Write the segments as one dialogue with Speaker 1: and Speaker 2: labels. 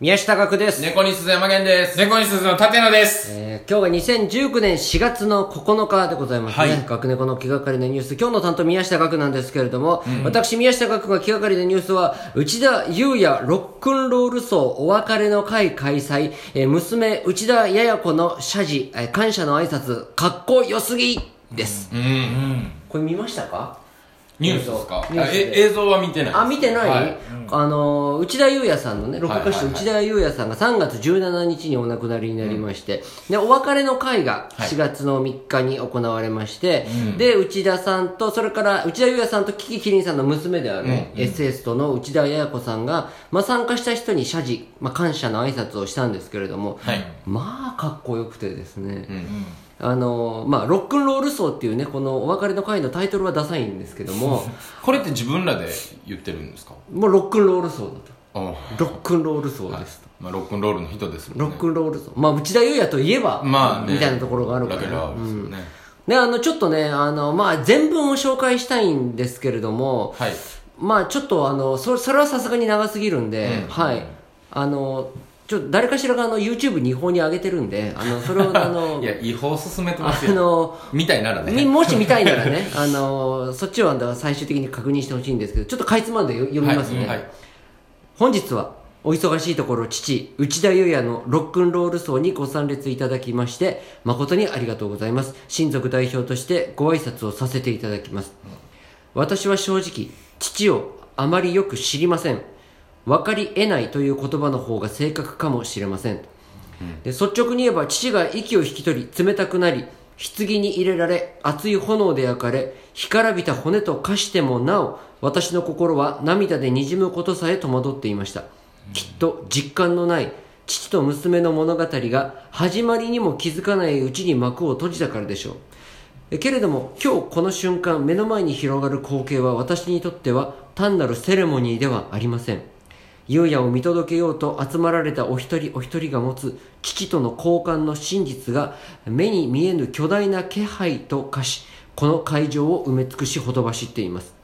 Speaker 1: 宮下学です、
Speaker 2: 猫に鈴山源です。
Speaker 3: 猫に鈴の立野です。
Speaker 1: えー今日が2019年4月の9日でございますね。
Speaker 2: はい
Speaker 1: 学猫の気がかりなニュース。今日の担当宮下学なんですけれども、私宮下学が気がかりなニュースは、内田優也ロックンロール層お別れの会開催、えー娘内田やや子の謝辞、えー感謝の挨拶、かっこよすぎです。
Speaker 2: うん。
Speaker 1: これ見ましたか？
Speaker 2: ニュースですか？映像は見てない。
Speaker 1: あ、見てない、
Speaker 2: はい。
Speaker 1: あのー、内田裕也さんのね、ロック歌手
Speaker 2: はい。はいはい
Speaker 1: 内田裕也さんが3月17日にお亡くなりになりまして、で、お別れの会が
Speaker 2: はい。
Speaker 1: 4月の3日に行われまして、で、内田さんと、それから内田裕也さんとキキキリンさんの娘である、
Speaker 2: うん。
Speaker 1: SS との内田彩子さんが、まあ、参加した人に謝辞、まあ、感謝の挨拶をしたんですけれども、
Speaker 2: はい。
Speaker 1: まあ、かっこよくてですね、
Speaker 2: うん。
Speaker 1: あのーまあ、ロックンロール層っていうね、このお別れの会のタイトルはダサいんですけども、
Speaker 2: これって自分らで言ってるんですか？
Speaker 1: もうロックンロール層だと。
Speaker 2: あ
Speaker 1: ロックンロール層ですと。
Speaker 2: まあ、ロックンロールの人ですもんね。
Speaker 1: ロックンロール層。まあ、内田裕也といえば、
Speaker 2: まあね。
Speaker 1: みたいなところがあるから。
Speaker 2: ね、
Speaker 1: あの、ちょっとね、あの、まあ、全文を紹介したいんですけれども、
Speaker 2: はい。
Speaker 1: まあ、ちょっと、あの、そそれはさすがに長すぎるんで、
Speaker 2: うん
Speaker 1: はい。あの、ちょっと誰かしらがあの、YouTube に違法に上げてるんで、あの、それをあの
Speaker 2: い、や、違法進めてま
Speaker 1: あ
Speaker 2: すよ。
Speaker 1: の、
Speaker 2: みたいなら
Speaker 1: み
Speaker 2: ね。
Speaker 1: もし見たいならね、あの、そっちをあの最終的に確認してほしいんですけど、ちょっとかいつまんで読読みますね。
Speaker 2: はいはい。
Speaker 1: 本日はお忙しいところ父内田裕也のロックンロール層にご参列いただきまして誠にありがとうございます親族代表としてご挨拶をさせていただきます私は正直父をあまりよく知りません分かり得ないという言葉の方が正確かもしれません。で率直に言えば父が息を引き取り冷たくなり棺に入れられ熱い炎で焼かれ干からびた骨と化してもなお私の心は涙でにじむことさえ戸惑っていました。きっと実感のない父と娘の物語が始まりにも気づかないうちに幕を閉じたからでしょう。えけれども今日この瞬間目の前に広がる光景は私にとっては単なるセレモニーではありません優也を見届けようと集まられたお一人お一人が持つ父との交換の真実が目に見えぬ巨大な気配と化しこの会場を埋め尽くしほとばしっています。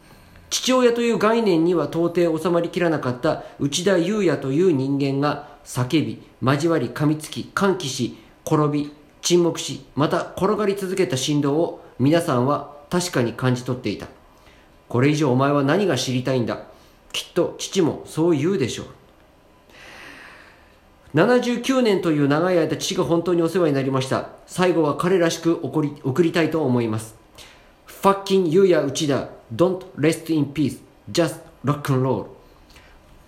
Speaker 1: 父親という概念には到底収まりきらなかった内田裕也という人間が叫び交わり噛みつき歓喜し転び沈黙しまた転がり続けた振動を皆さんは確かに感じ取っていた。これ以上お前は何が知りたいんだ？きっと父もそう言うでしょう。79年という長い間父が本当にお世話になりました。最後は彼らしく送り送りたいと思います。Fucking ゆうや内田 Don't rest in peace. Just rock and roll.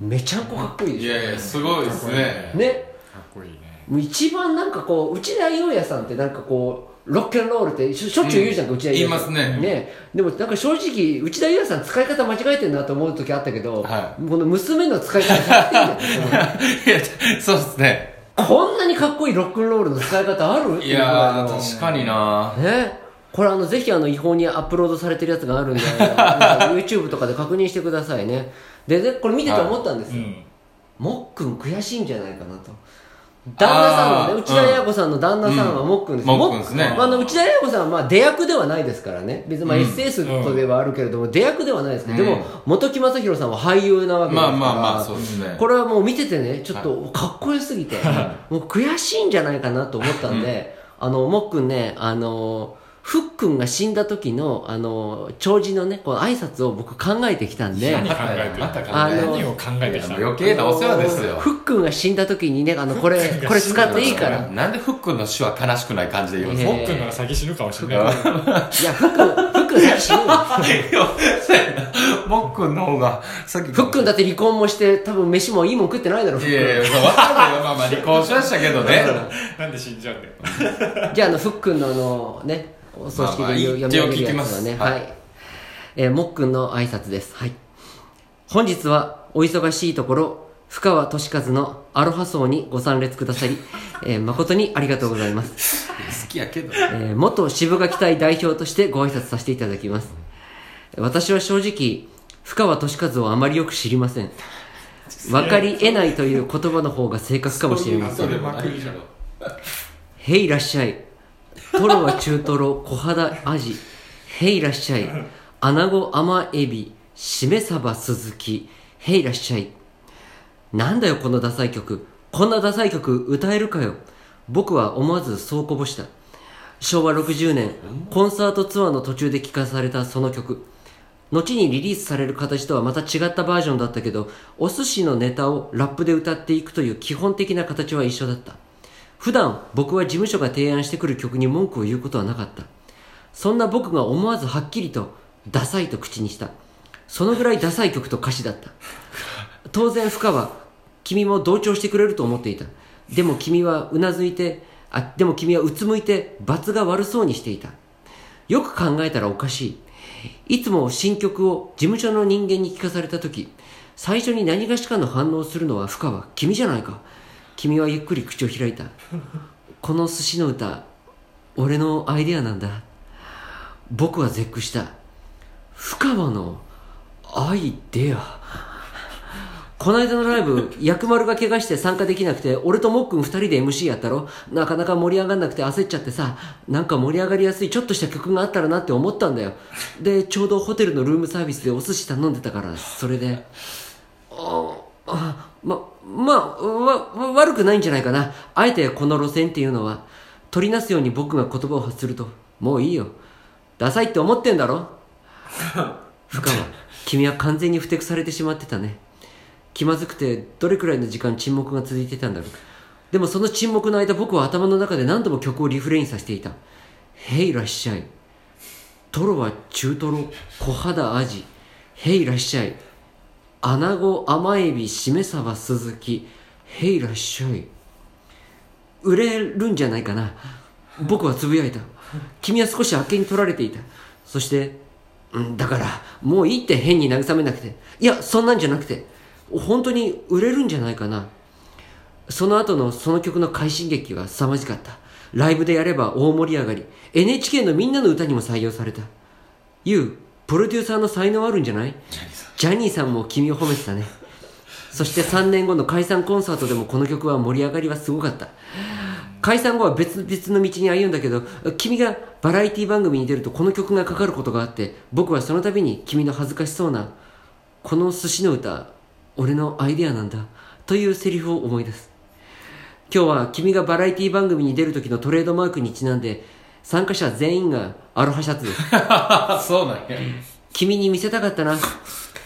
Speaker 1: めちゃんこかっこいいでしょ
Speaker 2: いやいや、すごいですね。
Speaker 1: ね。
Speaker 3: かっこいいね。
Speaker 1: 一番なんかこう内田裕也さんってなんかこうロックンロールってしょっちゅう言うじゃんか、内田裕也さん
Speaker 2: 言いますね。
Speaker 1: ね。でもなんか正直内田裕也さん使い方間違えてるなと思う時あったけど、
Speaker 2: は
Speaker 1: この娘の使い方100点だよ
Speaker 2: いや、そうですね。
Speaker 1: こんなにかっこいいロックンロールの使い方ある？って
Speaker 2: いやー、
Speaker 1: の
Speaker 2: 確かにな。
Speaker 1: ね。これあのぜひあの違法にアップロードされてるやつがあるんで YouTube とかで確認してくださいね。ででこれ見てて思ったんですよ、
Speaker 3: うん。
Speaker 1: もっくん悔しいんじゃないかなと旦那さんのね内田彩子さんの旦那さんはもっくんです、
Speaker 2: うん。もっくんですね。
Speaker 1: あの内田彩子さんはまあ出役ではないですからね。別にまあ
Speaker 2: うん。
Speaker 1: SS とではあるけれども、出役ではないですけど、
Speaker 2: うん。
Speaker 1: でも本木雅弘さんは俳優なわけですから
Speaker 2: まあまあまあ、そうですね。
Speaker 1: これはもう見ててねちょっとかっこよすぎて、もう悔しいんじゃないかなと思ったんで、あのもっくんねあのふっくんが死んだ時のあの弔辞のねこう挨拶を僕考えてきたんで
Speaker 3: 何考えて
Speaker 2: また考え
Speaker 1: あの
Speaker 3: 何を考えてきた
Speaker 2: 余計なお世話ですよ。
Speaker 1: ふっくんが死んだ時にねあのこれこれ使っていいから
Speaker 2: なんでフックの死は悲しくない感じで言うんですか？
Speaker 1: えー
Speaker 3: フォックンのが先死ぬかもしれない。
Speaker 1: いやふっくんふっくん先死ぬ
Speaker 2: もっくんの方が、さっき。
Speaker 1: ふっくんだって離婚もして多分飯もいいもん食ってないだろふっくん
Speaker 2: いやいや、そうわかるよ。まあまあ、離婚しましたけどね。
Speaker 3: なんで死んじゃうんだよ。
Speaker 1: じゃああのふっくんのあのねお葬式で
Speaker 2: まあまあ
Speaker 1: 読み上げるやつはね
Speaker 2: す。は
Speaker 1: はい。い、えーもっくんの挨拶です。はい。本日はお忙しいところ深川俊和のアロハ荘にご参列くださり、えー誠にありがとうございます、
Speaker 2: 好きやけど。
Speaker 1: えー元渋垣隊代表としてご挨拶させていただきます。私は正直深川俊和をあまりよく知りません。分かり得ないという言葉の方が正確かもしれません。へいらっしゃい。トロは中トロ、小肌アジ。へいらっしゃい。アナゴ甘エビ、しめ鯖スズキ。へいらっしゃい。なんだよこのダサい曲。こんなダサい曲歌えるかよ。僕は思わずそうこぼした。昭和60年、コンサートツアーの途中で聴かされたその曲。後にリリースされる形とはまた違ったバージョンだったけど、お寿司のネタをラップで歌っていくという基本的な形は一緒だった。普段僕は事務所が提案してくる曲に文句を言うことはなかった。そんな僕が思わずはっきりとダサいと口にした。そのぐらいダサい曲と歌詞だった。当然深は君も同調してくれると思っていた。でも君はうなずいて、あ、でも君はうつむいて罰が悪そうにしていた。よく考えたらおかしい。いつも新曲を事務所の人間に聞かされた時、最初に何がしかの反応するのは深は君じゃないか。君はゆっくり口を開いた。この寿司の歌、俺のアイデアなんだ。僕は絶句した。深川のアイデア。この間のライブ、薬丸が怪我して参加できなくて、俺ともっくん二人で MC やったろなかなか盛り上がんなくて焦っちゃってさ、なんか盛り上がりやすいちょっとした曲があったらなって思ったんだよ。で、ちょうどホテルのルームサービスでお寿司頼んでたから、それで。あ、あま、まあ、わ、悪くないんじゃないかな。あえてこの路線っていうのは、取りなすように僕が言葉を発すると、もういいよ。ダサいって思ってんだろ？深川、君は完全にふてくされてしまってたね。気まずくてどれくらいの時間沈黙が続いてたんだろう。でもその沈黙の間僕は頭の中で何度も曲をリフレインさせていた「へいらっしゃい」「トロは中トロ。小肌アジ」「へいらっしゃい」「アナゴ甘エビしめ鯖スズキ」「へいらっしゃい」売れるんじゃないかな。僕はつぶやいた。君は少しあっけに取られていた。そしてうんだからもういいって変に慰めなくて。いやそんなんじゃなくて。本当に売れるんじゃないかな。その後のその曲の快進撃は凄まじかった。ライブでやれば大盛り上がり。NHK のみんなの歌にも採用された。YOU プロデューサーの才能あるんじゃない？ジャニーさんも君を褒めてたね。そして3年後の解散コンサートでもこの曲は盛り上がりはすごかった。解散後は別々の道に歩んだけど君がバラエティ番組に出るとこの曲がかかることがあって僕はその度に君の恥ずかしそうなこの寿司の歌俺のアイデアなんだというセリフを思い出す。今日は君がバラエティ番組に出る時のトレードマークにちなんで参加者全員がアロハシャツ
Speaker 2: そうなんや。
Speaker 1: 君に見せたかったな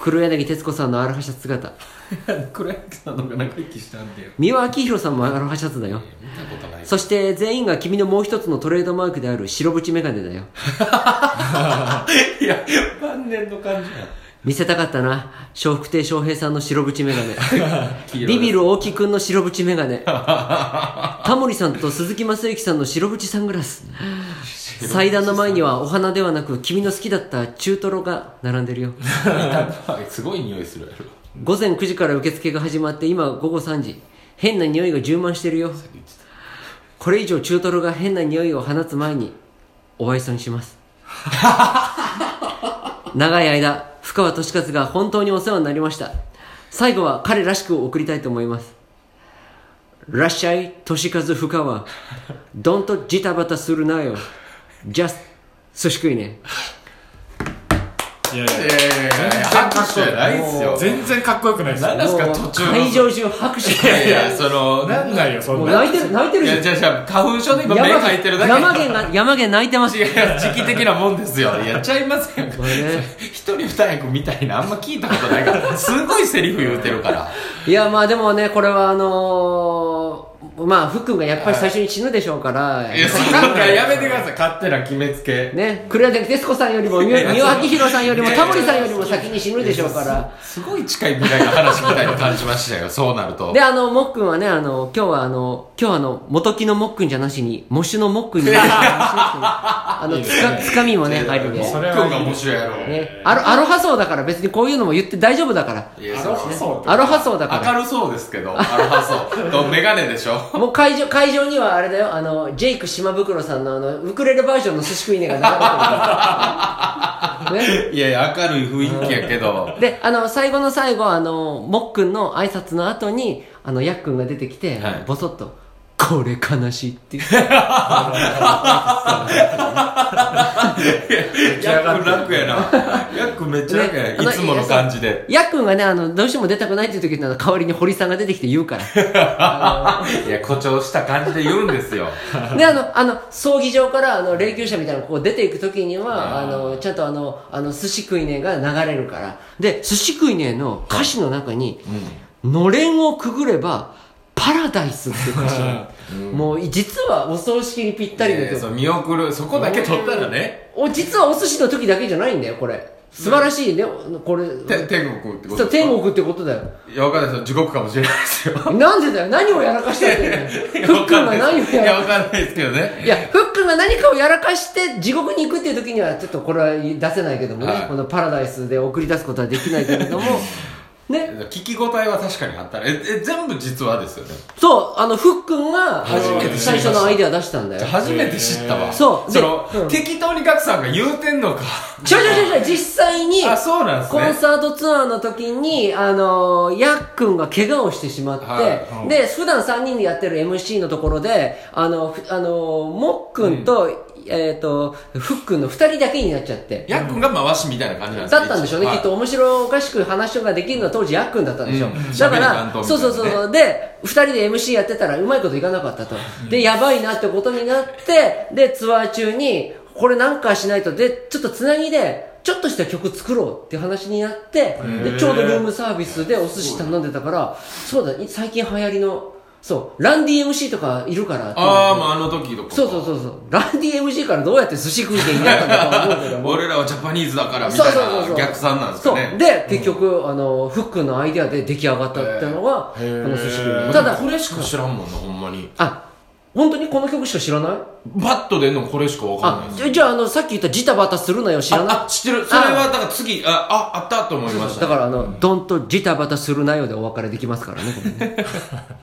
Speaker 1: 黒柳徹子さんのアロハシャツ姿
Speaker 2: 黒柳さんの方が長生きしたんだよ。
Speaker 1: 三輪明宏さんもアロハシャツだよ
Speaker 2: 見たことない。
Speaker 1: そして全員が君のもう一つのトレードマークである白縁メガネだよ
Speaker 2: いや、晩年の感じや。
Speaker 1: 見せたかったな。笑福亭笑瓶さんの白縁メガネ
Speaker 2: 黄色い
Speaker 1: ビビる大木くんの白縁メガネタモリさんと鈴木雅之さんの白縁サングラス。祭壇の前にはお花ではなく君の好きだった中トロが並んでるよ。
Speaker 2: すごい匂いする。
Speaker 1: 午前9時から受付が始まって今午後3時。変な匂いが充満してるよ。これ以上中トロが変な匂いを放つ前にお愛想にします。長い間深川俊和が本当にお世話になりました。最後は彼らしく送りたいと思います。らっしゃい俊和深川どんとジタバタするなよ just 寿司食いね
Speaker 3: いやいや
Speaker 2: いやいや拍手じゃないっすよ。
Speaker 3: 全然かっこよくないですよ
Speaker 2: 何ですか途中の
Speaker 1: 会場中拍手
Speaker 2: いやいや、その、
Speaker 3: なんないよそ
Speaker 1: も
Speaker 3: んな
Speaker 1: 泣いてる泣いてる
Speaker 2: いや、じゃあじゃあ花粉症で今目
Speaker 1: 山
Speaker 2: 描いてるだけ。
Speaker 1: 山源が山源泣いてます
Speaker 2: いやいや、時期的なもんですよ。やっちゃいませんか
Speaker 1: これね
Speaker 2: 一人二役みたいなあんま聞いたことないから、すごいセリフ言うてるから。
Speaker 1: いやまあでもねこれはあのー、まあ福君がやっぱり最初に死ぬでしょうから、
Speaker 2: いや、そなんかやめてください。勝手な決めつけ。
Speaker 1: ね、黒柳徹子さんよりも、み三輪明宏さんよりも、タモリさんよりも先に死ぬでしょうから。
Speaker 2: すごい近い未来の話みたいに感じましたよ、そうなると。
Speaker 1: で、あの、もっくんはね、あの、今日はあの、今日はあの、元木のもっくんじゃなしに、喪主のもっくんに、あの、つか、つかみもね、入るんで。
Speaker 3: それ
Speaker 2: 今日が面白いやろ。
Speaker 1: ね、アロ、アロハ層だから別にこういうのも言って大丈夫だから。
Speaker 2: いや、
Speaker 3: ア
Speaker 2: そう
Speaker 3: ロハ層
Speaker 1: アロハ層だから。
Speaker 2: 明るそうですけど、アロハそう。と、メガネでしょ。
Speaker 1: もう会場、会場にはあれだよ、あの、ジェイク島袋さんのあの、ウクレレバージョンの寿司食いねが流れてる。ね。
Speaker 2: いやいや、明るい雰囲気やけど。
Speaker 1: で、あの、最後の最後、あの、もっくんの挨拶の後に、あの、やっくんが出てきて、
Speaker 2: はい
Speaker 1: ボソッと、ここれ悲しいっていう
Speaker 2: ヤック楽やな。ヤックめっちゃ楽や
Speaker 1: ね
Speaker 2: な。いつもの感じで。
Speaker 1: やっくんがねあのどうしても出たくないっていう時には代わりに堀さんが出てきて言うから
Speaker 2: いや、誇張した感じで言うんですよ。
Speaker 1: であのあの葬儀場からあの霊柩車みたいなのこう出ていく時にはあのちゃんとあのあの寿司食いねが流れるからで寿司食いねの歌詞の中に「のれんをくぐればパラダイス」っていう歌詞が もう実はお葬式にぴったりの曲。
Speaker 2: いやいやそう見送る、そこだけ取ったらね、
Speaker 1: お実はお寿司の時だけじゃないんだよこれ。素晴らしいね。これ。
Speaker 2: て天国ってこと
Speaker 1: 天国ってことだよ。
Speaker 2: いや、わかんない。ですよ。地獄かもしれないですよ。
Speaker 1: なんでだよ？何をやらかしてるんだよふっくんが何を
Speaker 2: いや、
Speaker 1: やら
Speaker 2: わかんないですけどね。
Speaker 1: いや、ふっくんが何かをやらかして地獄に行くっていう時にはちょっとこれは出せないけどもね、
Speaker 2: はい。
Speaker 1: このパラダイスで送り出すことはできないけれども ね
Speaker 2: 聞き応えは確かにあったら、え、え全部実話ですよね。
Speaker 1: そうあのふっくんが
Speaker 2: 初めて
Speaker 1: 最初のアイデア出したんだよ
Speaker 2: 初めて知ったわ。
Speaker 1: そうで
Speaker 2: その、
Speaker 1: うん
Speaker 2: 適当にガクさんが言うてんのか。
Speaker 1: 違う違う違う違う実際に
Speaker 2: あ、そうなんです
Speaker 1: コン
Speaker 2: ね。
Speaker 1: サートツアーの時に、あのー、ヤックンが怪我をしてしまって、
Speaker 2: はい
Speaker 1: で、普段3人でやってる MC のところで、あの、ふあのー、もっくんと、えっ、と、ふっくんの2人だけになっちゃって。
Speaker 2: ヤックンが回しみたいな感じなんです
Speaker 1: だったんでしょうね、
Speaker 2: はい。
Speaker 1: きっと面白おかしく話ができるのは当時ヤックンだったんでしょう、
Speaker 2: うん。
Speaker 1: だから、そそうそうそう。で2人で MC やってたらうまいこといかなかったと、でやばいなってことになってでツアー中にこれなんかしないとでちょっとつなぎでちょっとした曲作ろうって話になってでちょうどルームサービスでお寿司頼んでたからそうだ最近流行りのそう。ランディ MC とかいるから
Speaker 2: ああ、もうあの時とか。
Speaker 1: そうそうそうそう。ランディ MC からどうやって寿司食いでになったんだとは思うけども。
Speaker 2: 俺らはジャパニーズだからみたい
Speaker 1: そうそうそうそう。
Speaker 2: な逆算なんです
Speaker 1: そう。
Speaker 2: かね。
Speaker 1: で結局、あのフックのアイデアで出来上がったっていうのが、この寿司食い。
Speaker 2: ただ、これしか知らんもんな、ほんまに。
Speaker 1: あ本当にこの曲しか知らない？
Speaker 2: バッと出んのこれしかわかんない
Speaker 1: あ
Speaker 2: です。
Speaker 1: じゃああのさっき言ったジタバタするなよ知らない。
Speaker 2: あ、あ知ってる。それは、だから次、あ、あ、あったと思いました。
Speaker 1: だからあの、ドンとジタバタするなよでお別れできますからねね